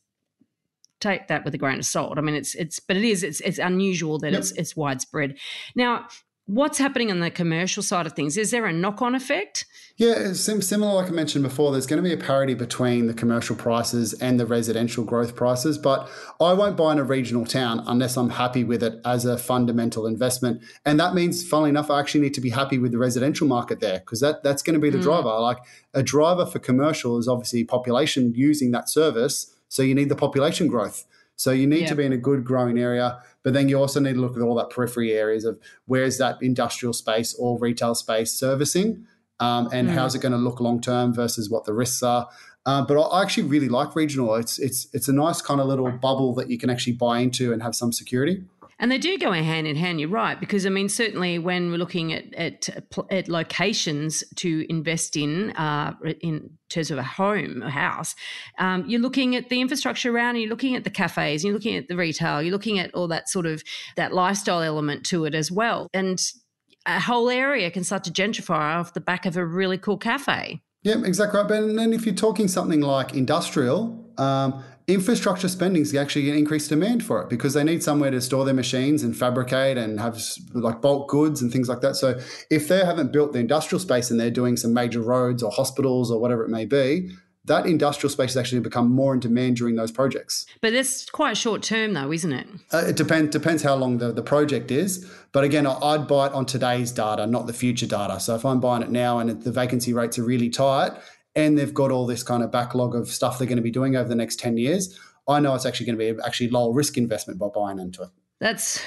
take that with a grain of salt. I mean, it's it's, but it is it's it's unusual that yep. it's it's widespread. Now, what's happening on the commercial side of things? Is there a knock on effect? Yeah, it's similar, like I mentioned before. There's going to be a parity between the commercial prices and the residential growth prices, but I won't buy in a regional town unless I'm happy with it as a fundamental investment. And that means, funnily enough, I actually need to be happy with the residential market there because that, that's going to be the mm. driver. Like a driver for commercial is obviously population using that service so you need the population growth. So you need to be in a good growing area, but then you also need to look at all that periphery areas of where's that industrial space or retail space servicing, um, and mm. how's it going to look long term versus what the risks are. Uh, but I actually really like regional. It's it's it's a nice kind of little bubble that you can actually buy into and have some security. And they do go hand in hand. You're right, because I mean, certainly when we're looking at at, at locations to invest in, uh, in terms of a home, a house, um, you're looking at the infrastructure around. You're looking at the cafes. You're looking at the retail. You're looking at all that sort of that lifestyle element to it as well. And a whole area can start to gentrify off the back of a really cool cafe. Yeah, exactly right. But then if you're talking something like industrial, um, infrastructure spending is actually going to increase demand for it because they need somewhere to store their machines and fabricate and have like bulk goods and things like that. So if they haven't built the industrial space and they're doing some major roads or hospitals or whatever it may be, that industrial space is actually become more in demand during those projects. But that's quite short term, though, isn't it? Uh, it depends depends how long the, the project is. But again, I'd buy it on today's data, not the future data. So if I'm buying it now and the vacancy rates are really tight, and they've got all this kind of backlog of stuff they're going to be doing over the next 10 years, I know it's actually going to be actually lower risk investment by buying into it. That's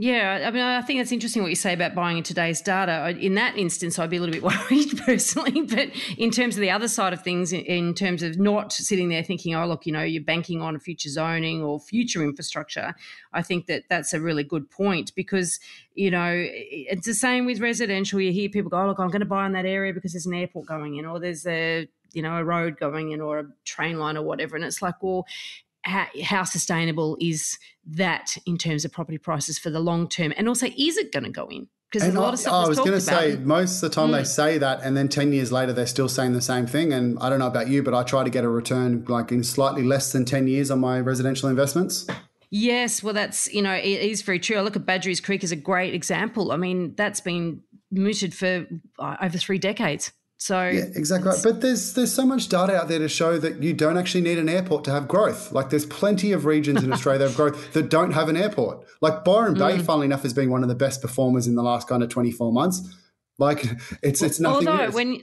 yeah, I mean, I think it's interesting what you say about buying in today's data. In that instance, I'd be a little bit worried personally. But in terms of the other side of things, in terms of not sitting there thinking, oh, look, you know, you're banking on future zoning or future infrastructure, I think that that's a really good point because, you know, it's the same with residential. You hear people go, oh, look, I'm going to buy in that area because there's an airport going in or there's a, you know, a road going in or a train line or whatever. And it's like, well, how, how sustainable is that in terms of property prices for the long term? And also, is it going to go in? Because a lot of stuff I, I was going to say, most of the time mm. they say that, and then 10 years later, they're still saying the same thing. And I don't know about you, but I try to get a return like in slightly less than 10 years on my residential investments. Yes, well, that's, you know, it is very true. I look at Badgerys Creek as a great example. I mean, that's been mooted for uh, over three decades. So yeah, exactly. Right. But there's there's so much data out there to show that you don't actually need an airport to have growth. Like there's plenty of regions in Australia that have growth that don't have an airport. Like Byron mm. Bay, funnily enough, has been one of the best performers in the last kind of 24 months. Like it's it's nothing. Although when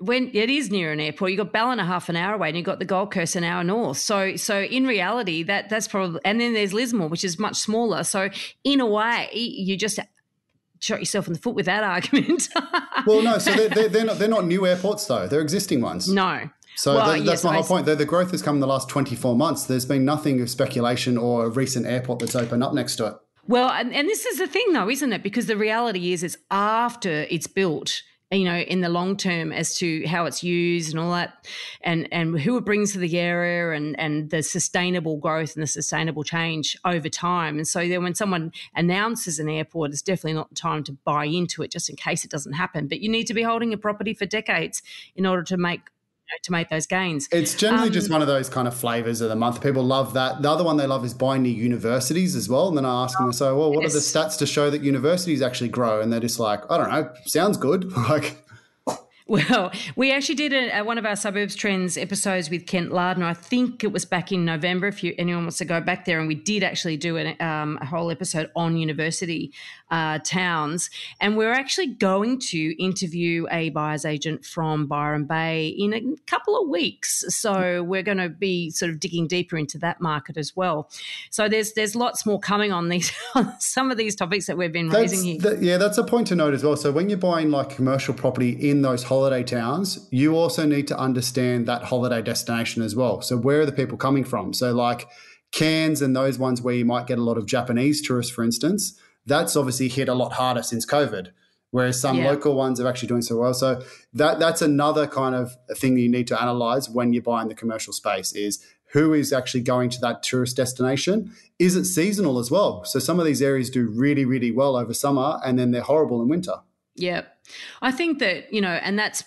when it is near an airport, you've got Ballina half an hour away, and you've got the Gold Coast an hour north. So, so in reality, that that's probably, and then there's Lismore, which is much smaller. So, in a way, you just shot yourself in the foot with that argument. well, no, so they're, they're, they're, not, they're not new airports, though. They're existing ones. No. So well, that's yes, my whole point. The, the growth has come in the last 24 months. There's been nothing of speculation or a recent airport that's opened up next to it. Well, and, and this is the thing, though, isn't it? Because the reality is, it's after it's built you know in the long term as to how it's used and all that and and who it brings to the area and and the sustainable growth and the sustainable change over time. And so then when someone announces an airport it's definitely not the time to buy into it just in case it doesn't happen. But you need to be holding a property for decades in order to make to make those gains. It's generally um, just one of those kind of flavors of the month. People love that. The other one they love is buying new universities as well. And then I ask them, so, well, what yes. are the stats to show that universities actually grow? And they're just like, I don't know, sounds good. like, well, we actually did a, a, one of our suburbs trends episodes with Kent Lardner. I think it was back in November. If you, anyone wants to go back there, and we did actually do an, um, a whole episode on university uh, towns, and we're actually going to interview a buyer's agent from Byron Bay in a couple of weeks. So we're going to be sort of digging deeper into that market as well. So there's there's lots more coming on these on some of these topics that we've been that's, raising here. That, yeah, that's a point to note as well. So when you're buying like commercial property in those holiday towns, you also need to understand that holiday destination as well. So where are the people coming from? So like Cairns and those ones where you might get a lot of Japanese tourists, for instance, that's obviously hit a lot harder since COVID. Whereas some yeah. local ones are actually doing so well. So that that's another kind of thing you need to analyze when you're buying the commercial space is who is actually going to that tourist destination? Is it seasonal as well? So some of these areas do really, really well over summer and then they're horrible in winter. Yeah. I think that, you know, and that's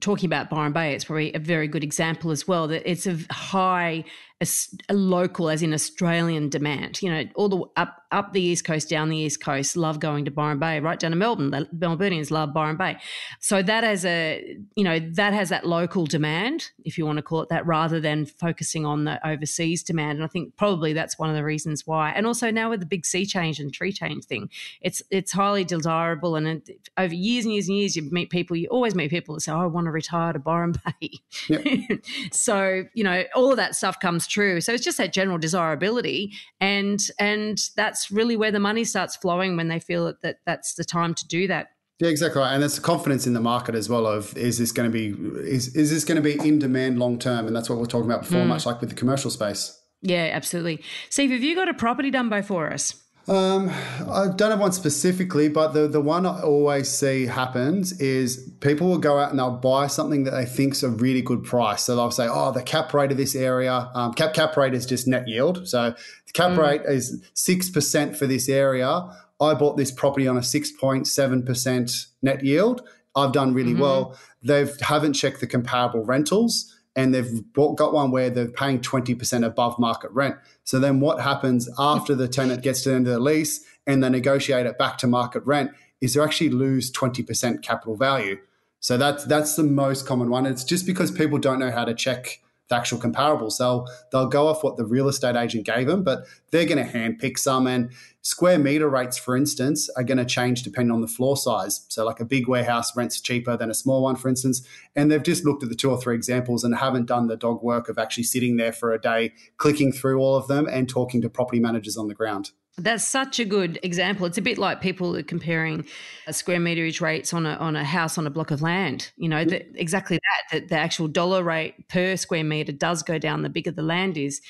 talking about Byron Bay, it's probably a very good example as well that it's a high a, a, local, as in Australian demand. You know, all the up up the east coast, down the east coast, love going to Byron Bay, right down to Melbourne. The Melburnians love Byron Bay. So that has a, you know, that has that local demand, if you want to call it that, rather than focusing on the overseas demand. And I think probably that's one of the reasons why. And also now with the big sea change and tree change thing, it's it's highly desirable. And it, over years and years and years, you meet people, you always meet people that say, oh, I want to retire to Byron Bay. Yep. so you know, all of that stuff comes true. So it's just that general desirability, and and that's really where the money starts flowing when they feel that, that that's the time to do that. Yeah, exactly right. And it's confidence in the market as well of is this going to be is is this going to be in demand long term? And that's what we are talking about before, mm. much like with the commercial space. Yeah, absolutely. Steve, have you got a property dumbo for us? Um, I don't have one specifically, but the, the one I always see happens is people will go out and they'll buy something that they think's a really good price. So they'll say, "Oh, the cap rate of this area, um, cap cap rate is just net yield. So the cap mm. rate is six percent for this area. I bought this property on a six point seven percent net yield. I've done really mm-hmm. well. They haven't checked the comparable rentals." And they've bought, got one where they're paying 20% above market rent. So then what happens after the tenant gets to the end of the lease and they negotiate it back to market rent is they actually lose 20% capital value. So that's that's the most common one. It's just because people don't know how to check the actual comparables. They'll they'll go off what the real estate agent gave them, but they're going to handpick some. And square meter rates, for instance, are going to change depending on the floor size. So, like a big warehouse rents cheaper than a small one, for instance. And they've just looked at the two or three examples and haven't done the dog work of actually sitting there for a day, clicking through all of them and talking to property managers on the ground. That's such a good example. It's a bit like people comparing square meterage rates on a on a house on a block of land. You know, the, exactly that. That the actual dollar rate per square meter does go down the bigger the land is.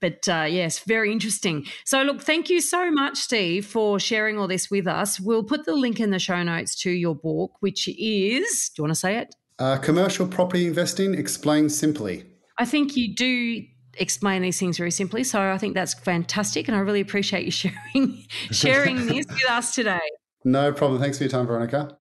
But uh, yes, very interesting. So look, thank you so much, Steve, for sharing all this with us. We'll put the link in the show notes to your book, which is. Do you want to say it? Uh, commercial property investing explained simply. I think you do explain these things very simply. So I think that's fantastic, and I really appreciate you sharing sharing this with us today. No problem. Thanks for your time, Veronica.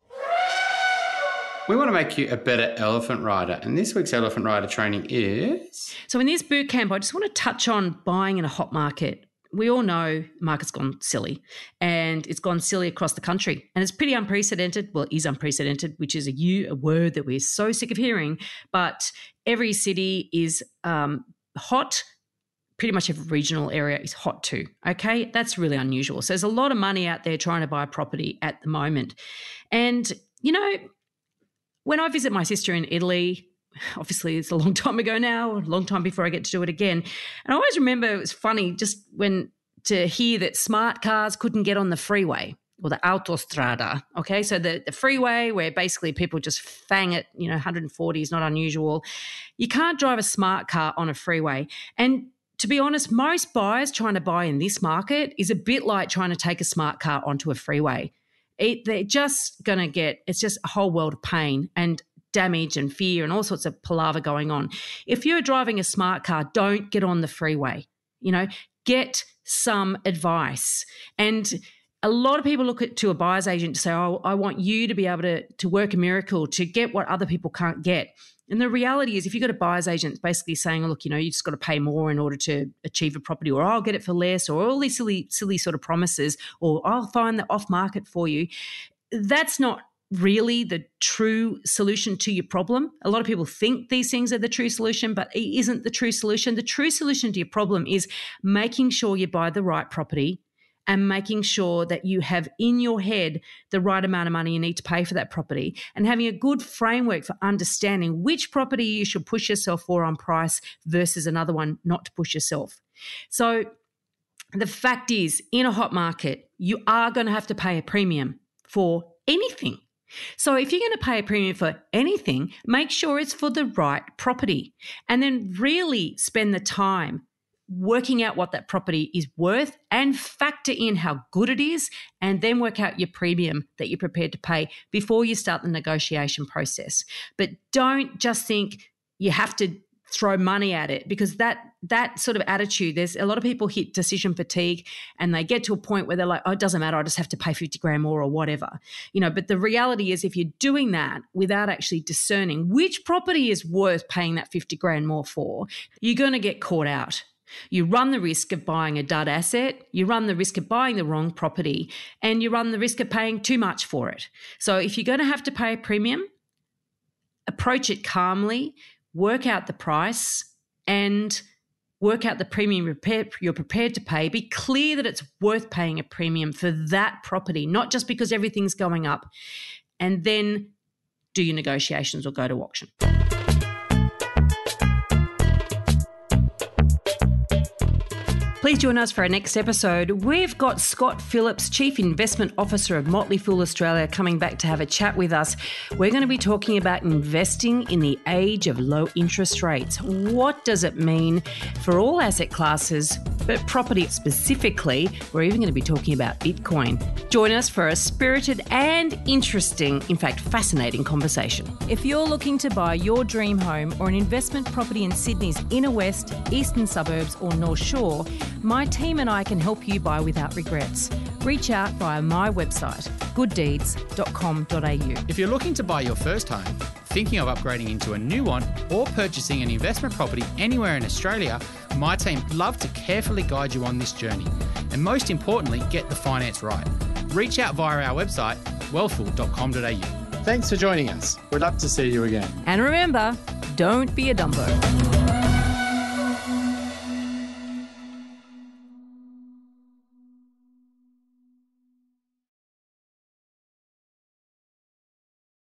We want to make you a better elephant rider, and this week's elephant rider training is. So, in this boot camp, I just want to touch on buying in a hot market. We all know the market's gone silly and it's gone silly across the country. And it's pretty unprecedented. Well, it is unprecedented, which is a, a word that we're so sick of hearing. But every city is um, hot pretty much every regional area is hot too. Okay, that's really unusual. So there's a lot of money out there trying to buy property at the moment. And, you know, when I visit my sister in Italy, obviously it's a long time ago now, a long time before I get to do it again. And I always remember it was funny just when to hear that smart cars couldn't get on the freeway or the autostrada. Okay, so the, the freeway where basically people just fang it, you know, 140 is not unusual. You can't drive a smart car on a freeway. And to be honest, most buyers trying to buy in this market is a bit like trying to take a smart car onto a freeway. It, they're just going to get, it's just a whole world of pain and damage and fear and all sorts of palaver going on. If you're driving a smart car, don't get on the freeway. You know, get some advice. And a lot of people look at to a buyer's agent to say, "Oh, I want you to be able to to work a miracle to get what other people can't get." And the reality is, if you've got a buyer's agent basically saying, oh, look, you know, you just got to pay more in order to achieve a property, or I'll get it for less, or all these silly, silly sort of promises, or I'll find the off market for you, that's not really the true solution to your problem. A lot of people think these things are the true solution, but it isn't the true solution. The true solution to your problem is making sure you buy the right property and making sure that you have in your head the right amount of money you need to pay for that property and having a good framework for understanding which property you should push yourself for on price versus another one not to push yourself. So the fact is, in a hot market, you are going to have to pay a premium for anything. So if you're going to pay a premium for anything, make sure it's for the right property and then really spend the time working out what that property is worth and factor in how good it is, and then work out your premium that you're prepared to pay before you start the negotiation process. But don't just think you have to throw money at it because that that sort of attitude there's a lot of people hit decision fatigue and they get to a point where they're like oh it doesn't matter i just have to pay 50 grand more or whatever you know but the reality is if you're doing that without actually discerning which property is worth paying that 50 grand more for you're going to get caught out you run the risk of buying a dud asset, you run the risk of buying the wrong property, and you run the risk of paying too much for it. So if you're going to have to pay a premium, approach it calmly, work out the price, and work out the premium you're prepared to pay. Be clear that it's worth paying a premium for that property, not just because everything's going up. And then do your negotiations or go to auction. Please join us for our next episode. We've got Scott Phillips, Chief Investment Officer of Motley Fool Australia, coming back to have a chat with us. We're going to be talking about investing in the age of low interest rates. What does it mean for all asset classes, but property specifically? We're even going to be talking about Bitcoin. Join us for a spirited and interesting, in fact, fascinating conversation. If you're looking to buy your dream home or an investment property in Sydney's inner west, eastern suburbs, or North Shore, my team and I can help you buy without regrets. Reach out via my website, gooddeeds.com.au. If you're looking to buy your first home, thinking of upgrading into a new one, or purchasing an investment property anywhere in Australia, my team love to carefully guide you on this journey. And most importantly, get the finance right. Reach out via our website, wealthful.com.au. Thanks for joining us. We'd love to see you again. And remember, don't be a dumbo.